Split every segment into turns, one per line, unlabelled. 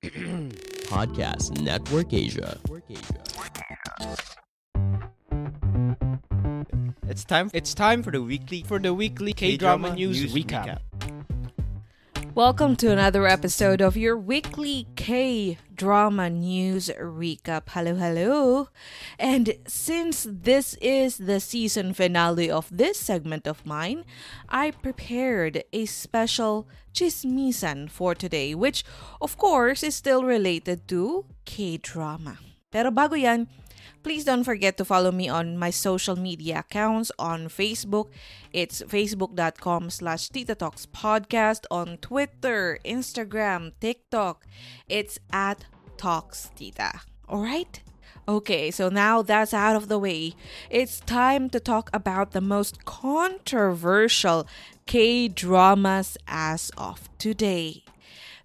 Podcast Network Asia.
It's time. It's time for the weekly for the weekly K drama news, recap.
Welcome to another episode of your weekly K drama news recap. Hello, hello. And since this is the season finale of this segment of mine, I prepared a special chismisan for today, which of course is still related to K drama. Pero bago yan, Please don't forget to follow me on my social media accounts on Facebook. It's facebook.com slash Tita Talks Podcast. On Twitter, Instagram, TikTok, it's at Talks Tita. Alright? Okay, so now that's out of the way, it's time to talk about the most controversial K dramas as of today.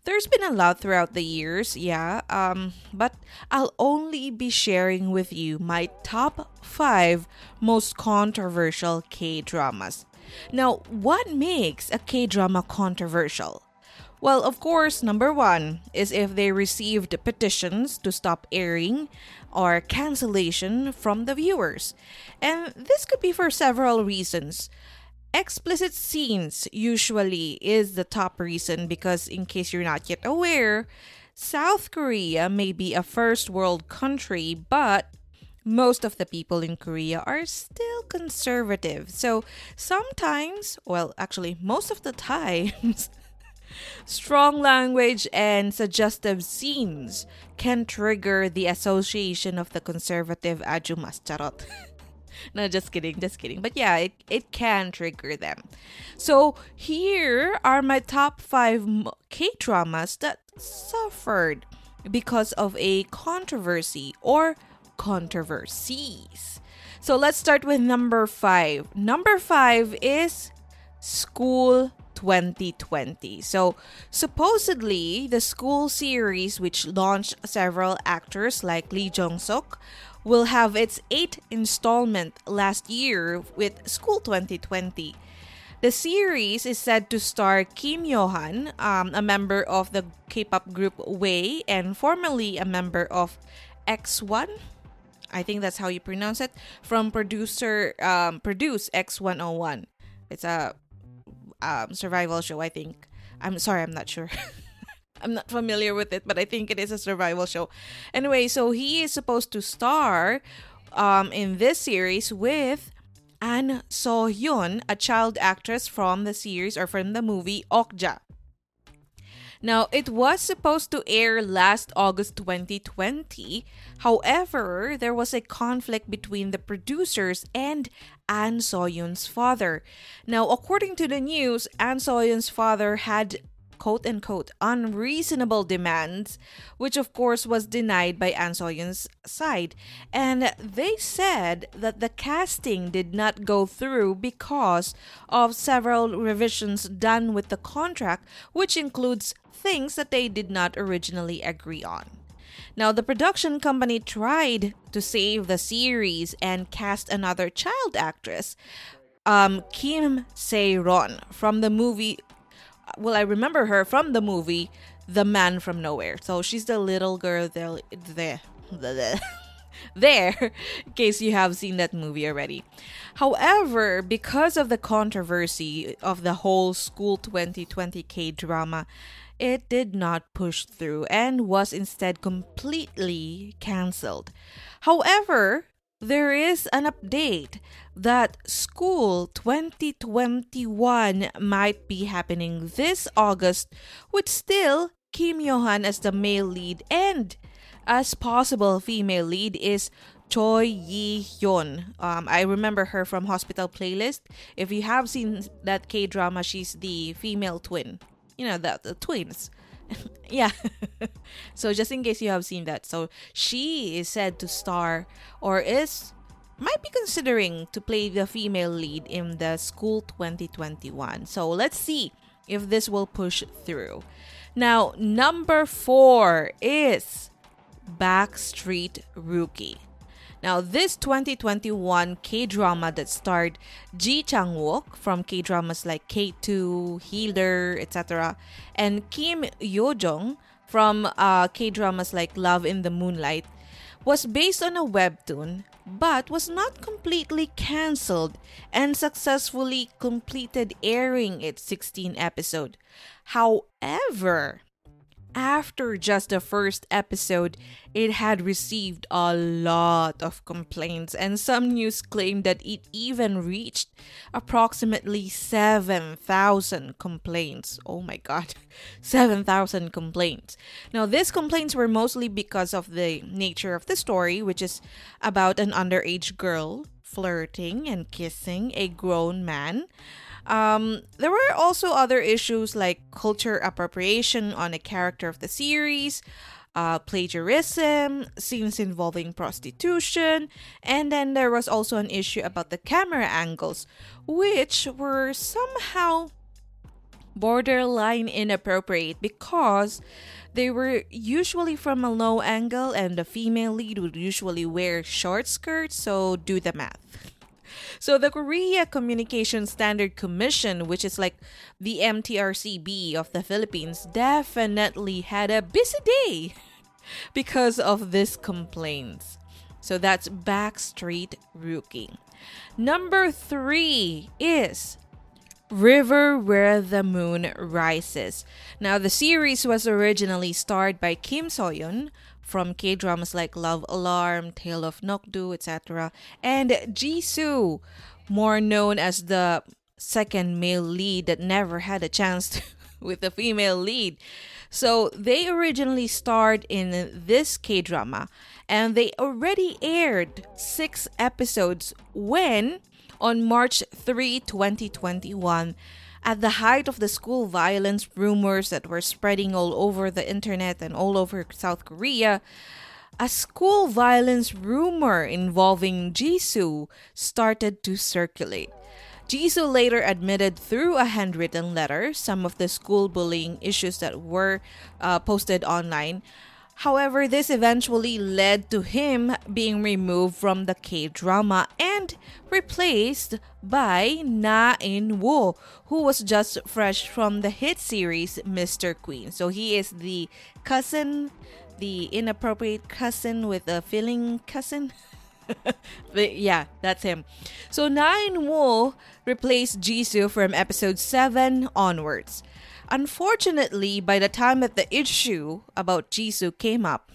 There's been a lot throughout the years, yeah, um, but I'll only be sharing with you my top five most controversial K dramas. Now, what makes a K drama controversial? Well, of course, number one is if they received petitions to stop airing or cancellation from the viewers. And this could be for several reasons. Explicit scenes usually is the top reason because, in case you're not yet aware, South Korea may be a first world country, but most of the people in Korea are still conservative. So sometimes, well, actually, most of the times, strong language and suggestive scenes can trigger the association of the conservative ajumas charot. no, just kidding, just kidding. But yeah, it, it can trigger them. So here are my top five K dramas that suffered because of a controversy or controversies. So let's start with number five. Number five is School 2020. So, supposedly, the school series, which launched several actors like Lee Jong Suk, will have its eighth installment last year with School 2020. The series is said to star Kim Yohan, um, a member of the K-pop group Way and formerly a member of X1. I think that's how you pronounce it. From producer um, produce X101. It's a um, survival show. I think. I'm sorry, I'm not sure. I'm not familiar with it, but I think it is a survival show. Anyway, so he is supposed to star um, in this series with An So Hyun, a child actress from the series or from the movie Okja. Now, it was supposed to air last August 2020. However, there was a conflict between the producers and An Soyun's father. Now, according to the news, An Soyun's father had quote unquote unreasonable demands, which of course was denied by An Soyun's side. And they said that the casting did not go through because of several revisions done with the contract, which includes things that they did not originally agree on. Now, the production company tried to save the series and cast another child actress, um, Kim Se Ron, from the movie well, I remember her from the movie The Man from Nowhere. So she's the little girl there, there, there, in case you have seen that movie already. However, because of the controversy of the whole School 2020 K drama, it did not push through and was instead completely cancelled. However, there is an update that school 2021 might be happening this August with still Kim Yohan as the male lead and as possible female lead is Choi Yi Hyun. Um, I remember her from Hospital Playlist. If you have seen that K drama, she's the female twin. You know, the, the twins. yeah. so just in case you have seen that. So she is said to star or is might be considering to play the female lead in the School 2021. So let's see if this will push through. Now, number 4 is Backstreet Rookie. Now, this 2021 K drama that starred Ji Chang Wook from K dramas like K2, Healer, etc., and Kim Yoo Jung from uh, K dramas like Love in the Moonlight was based on a webtoon but was not completely cancelled and successfully completed airing its 16 episode. However, after just the first episode, it had received a lot of complaints, and some news claimed that it even reached approximately 7,000 complaints. Oh my god, 7,000 complaints. Now, these complaints were mostly because of the nature of the story, which is about an underage girl flirting and kissing a grown man. Um, there were also other issues like culture appropriation on a character of the series, uh, plagiarism, scenes involving prostitution, and then there was also an issue about the camera angles, which were somehow borderline inappropriate because they were usually from a low angle and the female lead would usually wear short skirts, so do the math. So the Korea Communication Standard Commission, which is like the MTRCB of the Philippines, definitely had a busy day because of these complaints. So that's Backstreet Rookie. Number three is River Where the Moon Rises. Now, the series was originally starred by Kim Soyeon, from K dramas like Love Alarm, Tale of Nokdu, etc., and Jisoo, more known as the second male lead that never had a chance to, with a female lead. So they originally starred in this K drama and they already aired six episodes when, on March 3, 2021, at the height of the school violence rumors that were spreading all over the internet and all over South Korea, a school violence rumor involving Jisoo started to circulate. Jisoo later admitted through a handwritten letter some of the school bullying issues that were uh, posted online, However, this eventually led to him being removed from the K drama and replaced by Na In Woo, who was just fresh from the hit series Mr. Queen. So he is the cousin, the inappropriate cousin with a feeling cousin. but yeah, that's him. So Na In Woo replaced Jisoo from episode 7 onwards. Unfortunately, by the time that the issue about Jisoo came up,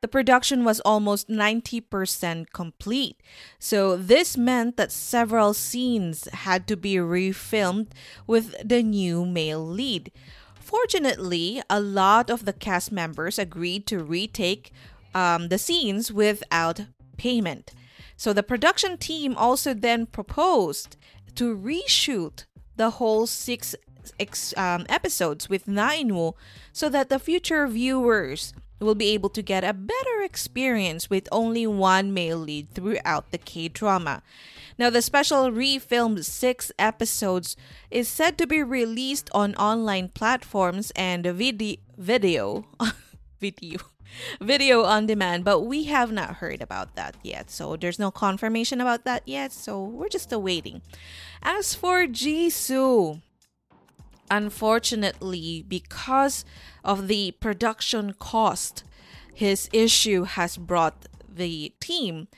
the production was almost 90% complete. So, this meant that several scenes had to be refilmed with the new male lead. Fortunately, a lot of the cast members agreed to retake um, the scenes without payment. So, the production team also then proposed to reshoot the whole six ex- um, episodes with Na In so that the future viewers will be able to get a better experience with only one male lead throughout the K drama. Now, the special refilmed six episodes is said to be released on online platforms and video video video video on demand, but we have not heard about that yet. So there's no confirmation about that yet. So we're just awaiting. As for Jisoo, unfortunately, because of the production cost his issue has brought the team,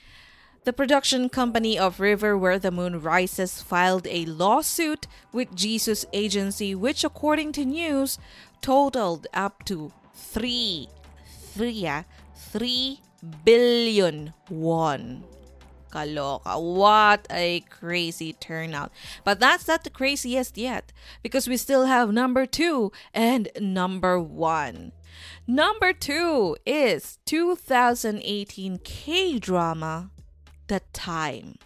the production company of River Where the Moon Rises filed a lawsuit with Jisoo's agency, which, according to news, totaled up to three, three, three billion won. Kaloka. What a crazy turnout. But that's not the craziest yet because we still have number two and number one. Number two is 2018 K drama, The Time,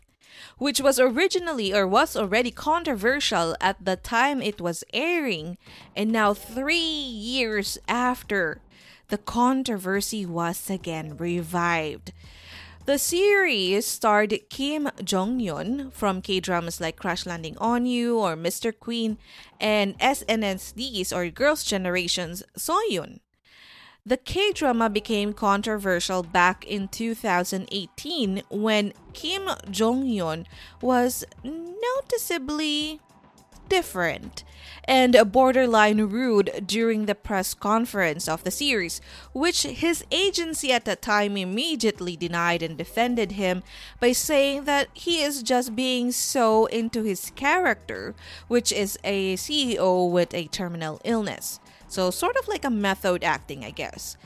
which was originally or was already controversial at the time it was airing, and now three years after, the controversy was again revived. The series starred Kim Jong Yun from K dramas like Crash Landing on You or Mr. Queen and SNSD or Girls' Generation's Seohyun. The K drama became controversial back in 2018 when Kim Jong Yun was noticeably different and borderline rude during the press conference of the series, which his agency at the time immediately denied and defended him by saying that he is just being so into his character, which is a CEO with a terminal illness. So, sort of like a method acting, I guess.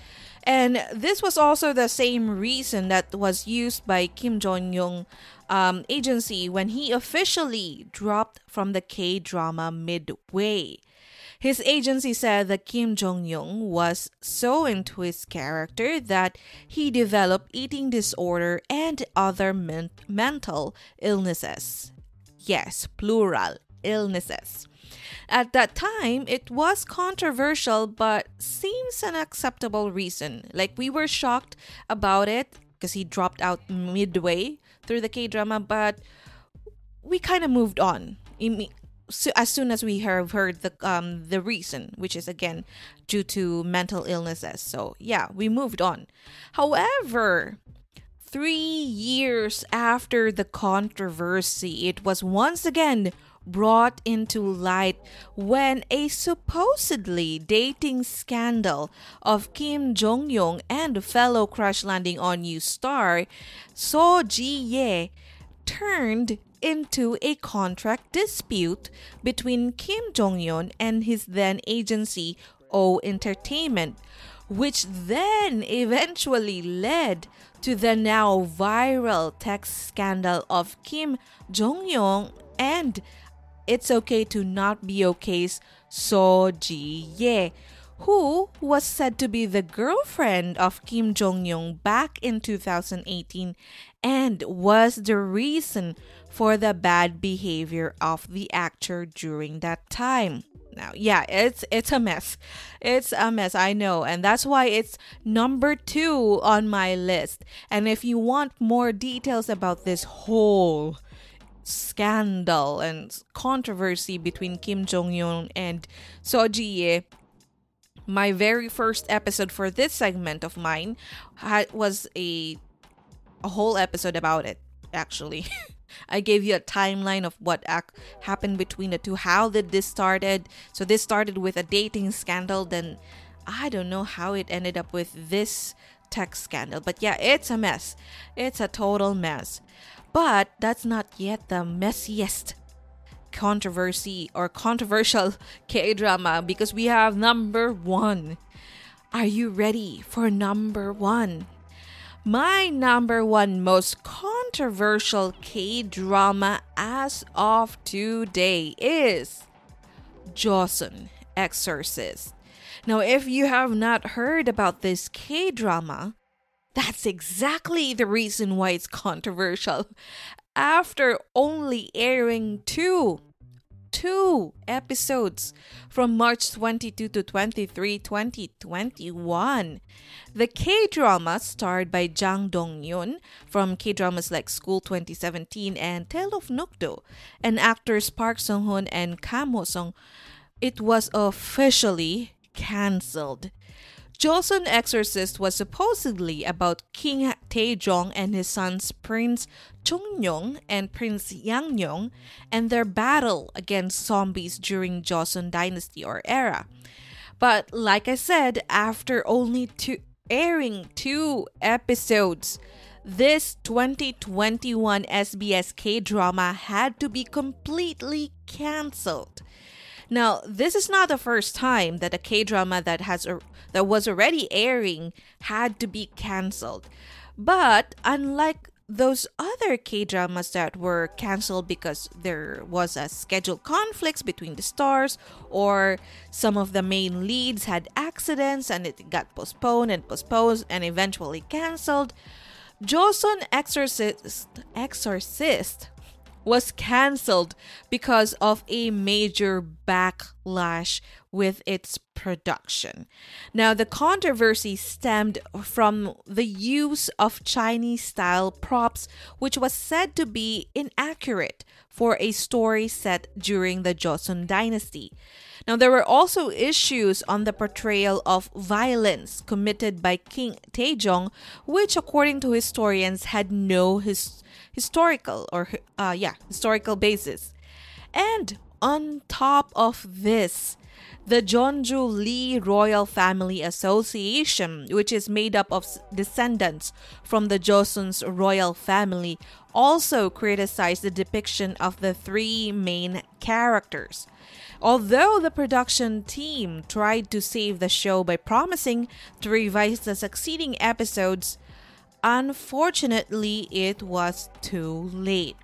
And this was also the same reason that was used by Kim Jong Young um, agency when he officially dropped from the K drama midway. His agency said that Kim Jong Young was so into his character that he developed eating disorder and other men- mental illnesses. Yes, plural illnesses. At that time, it was controversial but seems an acceptable reason. Like, we were shocked about it because he dropped out midway through the K drama, but we kind of moved on. As soon as we have heard the um the reason, which is again due to mental illnesses, so yeah, we moved on. However, three years after the controversy, it was once again brought into light when a supposedly dating scandal of Kim Jong Young and fellow Crash Landing on You star So Ji Ye turned into a contract dispute between Kim Jong Yun and his then agency O Entertainment, which then eventually led to the now viral text scandal of Kim Jong Yong and it's Okay to Not Be Okay's So Ji Ye, who was said to be the girlfriend of Kim Jung Hyun back in 2018 and was the reason for the bad behavior of the actor during that time. Now, yeah, it's it's a mess. It's a mess, I know, and that's why it's number 2 on my list. And if you want more details about this whole scandal and controversy between Kim Jung Hyun and So Ji Ye, my very first episode for this segment of mine was a a whole episode about it. Actually, I gave you a timeline of what ac- happened between the two. How did this started? So this started with a dating scandal. Then I don't know how it ended up with this tech scandal. But yeah, it's a mess. It's a total mess. But that's not yet the messiest controversy or controversial K drama because we have number one. Are you ready for number one? My number one most controversial K drama as of today is Joseon Exorcist. Now, if you have not heard about this K drama, that's exactly the reason why it's controversial. After only airing two two episodes from March 22 to 23, 2021. The K drama, starred by Jang Dong Yun from K dramas like School 2017 and Tale of Nokdu, and actors Park Sung Hoon and Kam Woo Sung, it was officially cancelled. Joseon Exorcist was supposedly about King Taejong and his sons Prince Chungnyeong and Prince Yangnyeong and their battle against zombies during Joseon Dynasty or era. But like I said, after only two airing two episodes, this 2021 SBS K drama had to be completely cancelled. Now, this is not the first time that a K drama that has a, that was already airing had to be cancelled. But unlike those other K dramas that were canceled because there was a schedule conflicts between the stars, or some of the main leads had accidents and it got postponed and postponed and eventually canceled. Joseon Exorcist Exorcist was canceled because of a major backlash with its production. Now, the controversy stemmed from the use of Chinese style props, which was said to be inaccurate for a story set during the Joseon dynasty. Now, there were also issues on the portrayal of violence committed by King Taejong, which, according to historians, had no his- historical or uh, yeah historical basis. And on top of this, the Jeonju Lee Royal Family Association, which is made up of descendants from the Joseon's royal family, also criticized the depiction of the three main characters. Although the production team tried to save the show by promising to revise the succeeding episodes, unfortunately it was too late.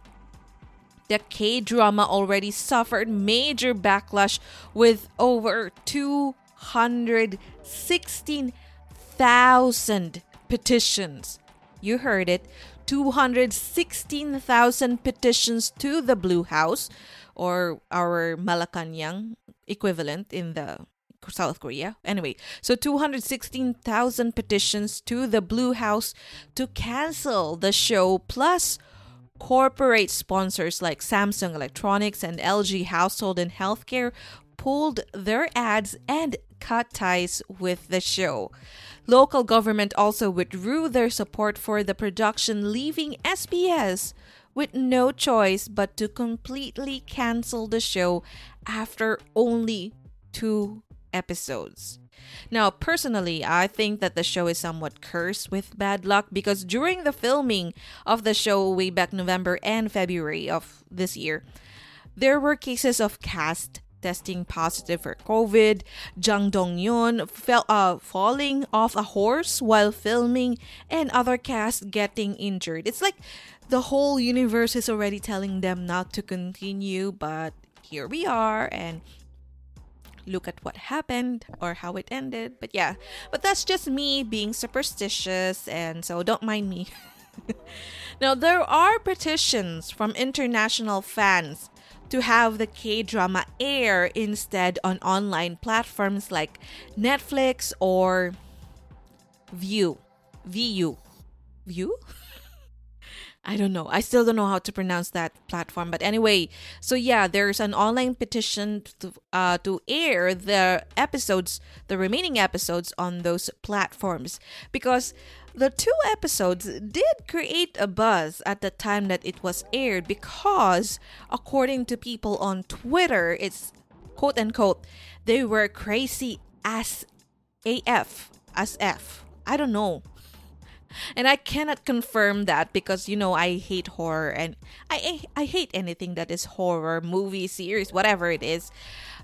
The K drama already suffered major backlash with over 216,000 petitions. You heard it 216,000 petitions to the Blue House, or our Malacanang equivalent in the South Korea. Anyway, so 216,000 petitions to the Blue House to cancel the show, plus corporate sponsors like Samsung Electronics and LG Household and Healthcare pulled their ads and cut ties with the show. Local government also withdrew their support for the production, leaving SBS with no choice but to completely cancel the show after only two episodes. Now, personally, I think that the show is somewhat cursed with bad luck because during the filming of the show way back November and February of this year, there were cases of cast testing positive for COVID, Jang Dong-yeon fell uh, falling off a horse while filming, and other cast getting injured. It's like the whole universe is already telling them not to continue, but here we are, and look at what happened or how it ended. But yeah, but that's just me being superstitious, and so don't mind me. now, there are petitions from international fans to have the K drama air instead on online platforms like Netflix or View. VU. View? I don't know. I still don't know how to pronounce that platform. But anyway, so yeah, there's an online petition to uh, to air the episodes, the remaining episodes on those platforms because the two episodes did create a buzz at the time that it was aired because according to people on Twitter, it's quote unquote they were crazy as AF as F. I don't know and I cannot confirm that because you know I hate horror and I I hate anything that is horror, movie, series, whatever it is.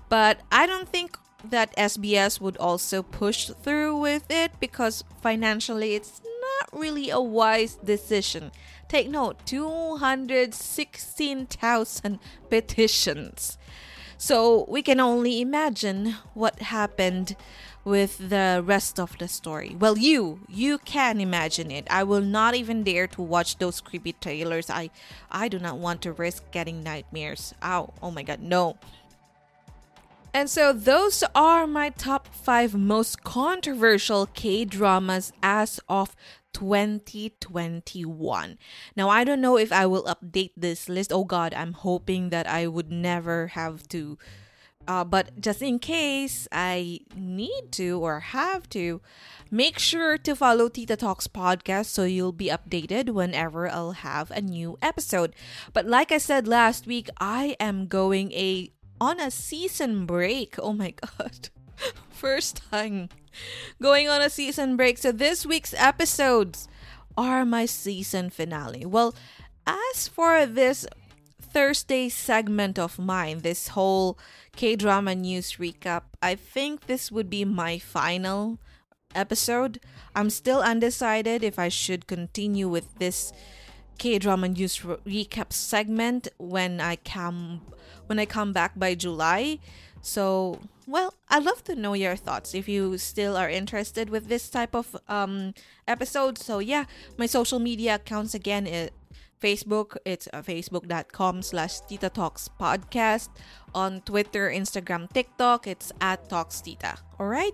But I don't think that SBS would also push through with it because financially it's not really a wise decision. Take note 216,000 petitions. So we can only imagine what happened with the rest of the story. Well, you you can imagine it. I will not even dare to watch those creepy trailers. I I do not want to risk getting nightmares. Ow. Oh my god, no. And so those are my top 5 most controversial K-dramas as of 2021. Now, I don't know if I will update this list. Oh god, I'm hoping that I would never have to uh, but just in case I need to or have to, make sure to follow Tita Talks podcast so you'll be updated whenever I'll have a new episode. But like I said last week, I am going a on a season break. Oh my god. First time going on a season break. So this week's episodes are my season finale. Well, as for this Thursday segment of mine, this whole K drama news recap, I think this would be my final episode. I'm still undecided if I should continue with this K drama news re- recap segment when I come when I come back by July. So, well, I'd love to know your thoughts if you still are interested with this type of um episode. So yeah, my social media accounts again is Facebook, it's uh, facebook.com slash Tita Talks Podcast. On Twitter, Instagram, TikTok, it's at Talks Tita. Alright?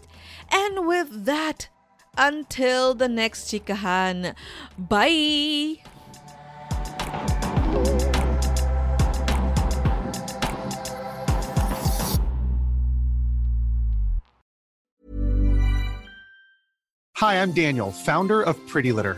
And with that, until the next chikahan, bye!
Hi, I'm Daniel, founder of Pretty Litter.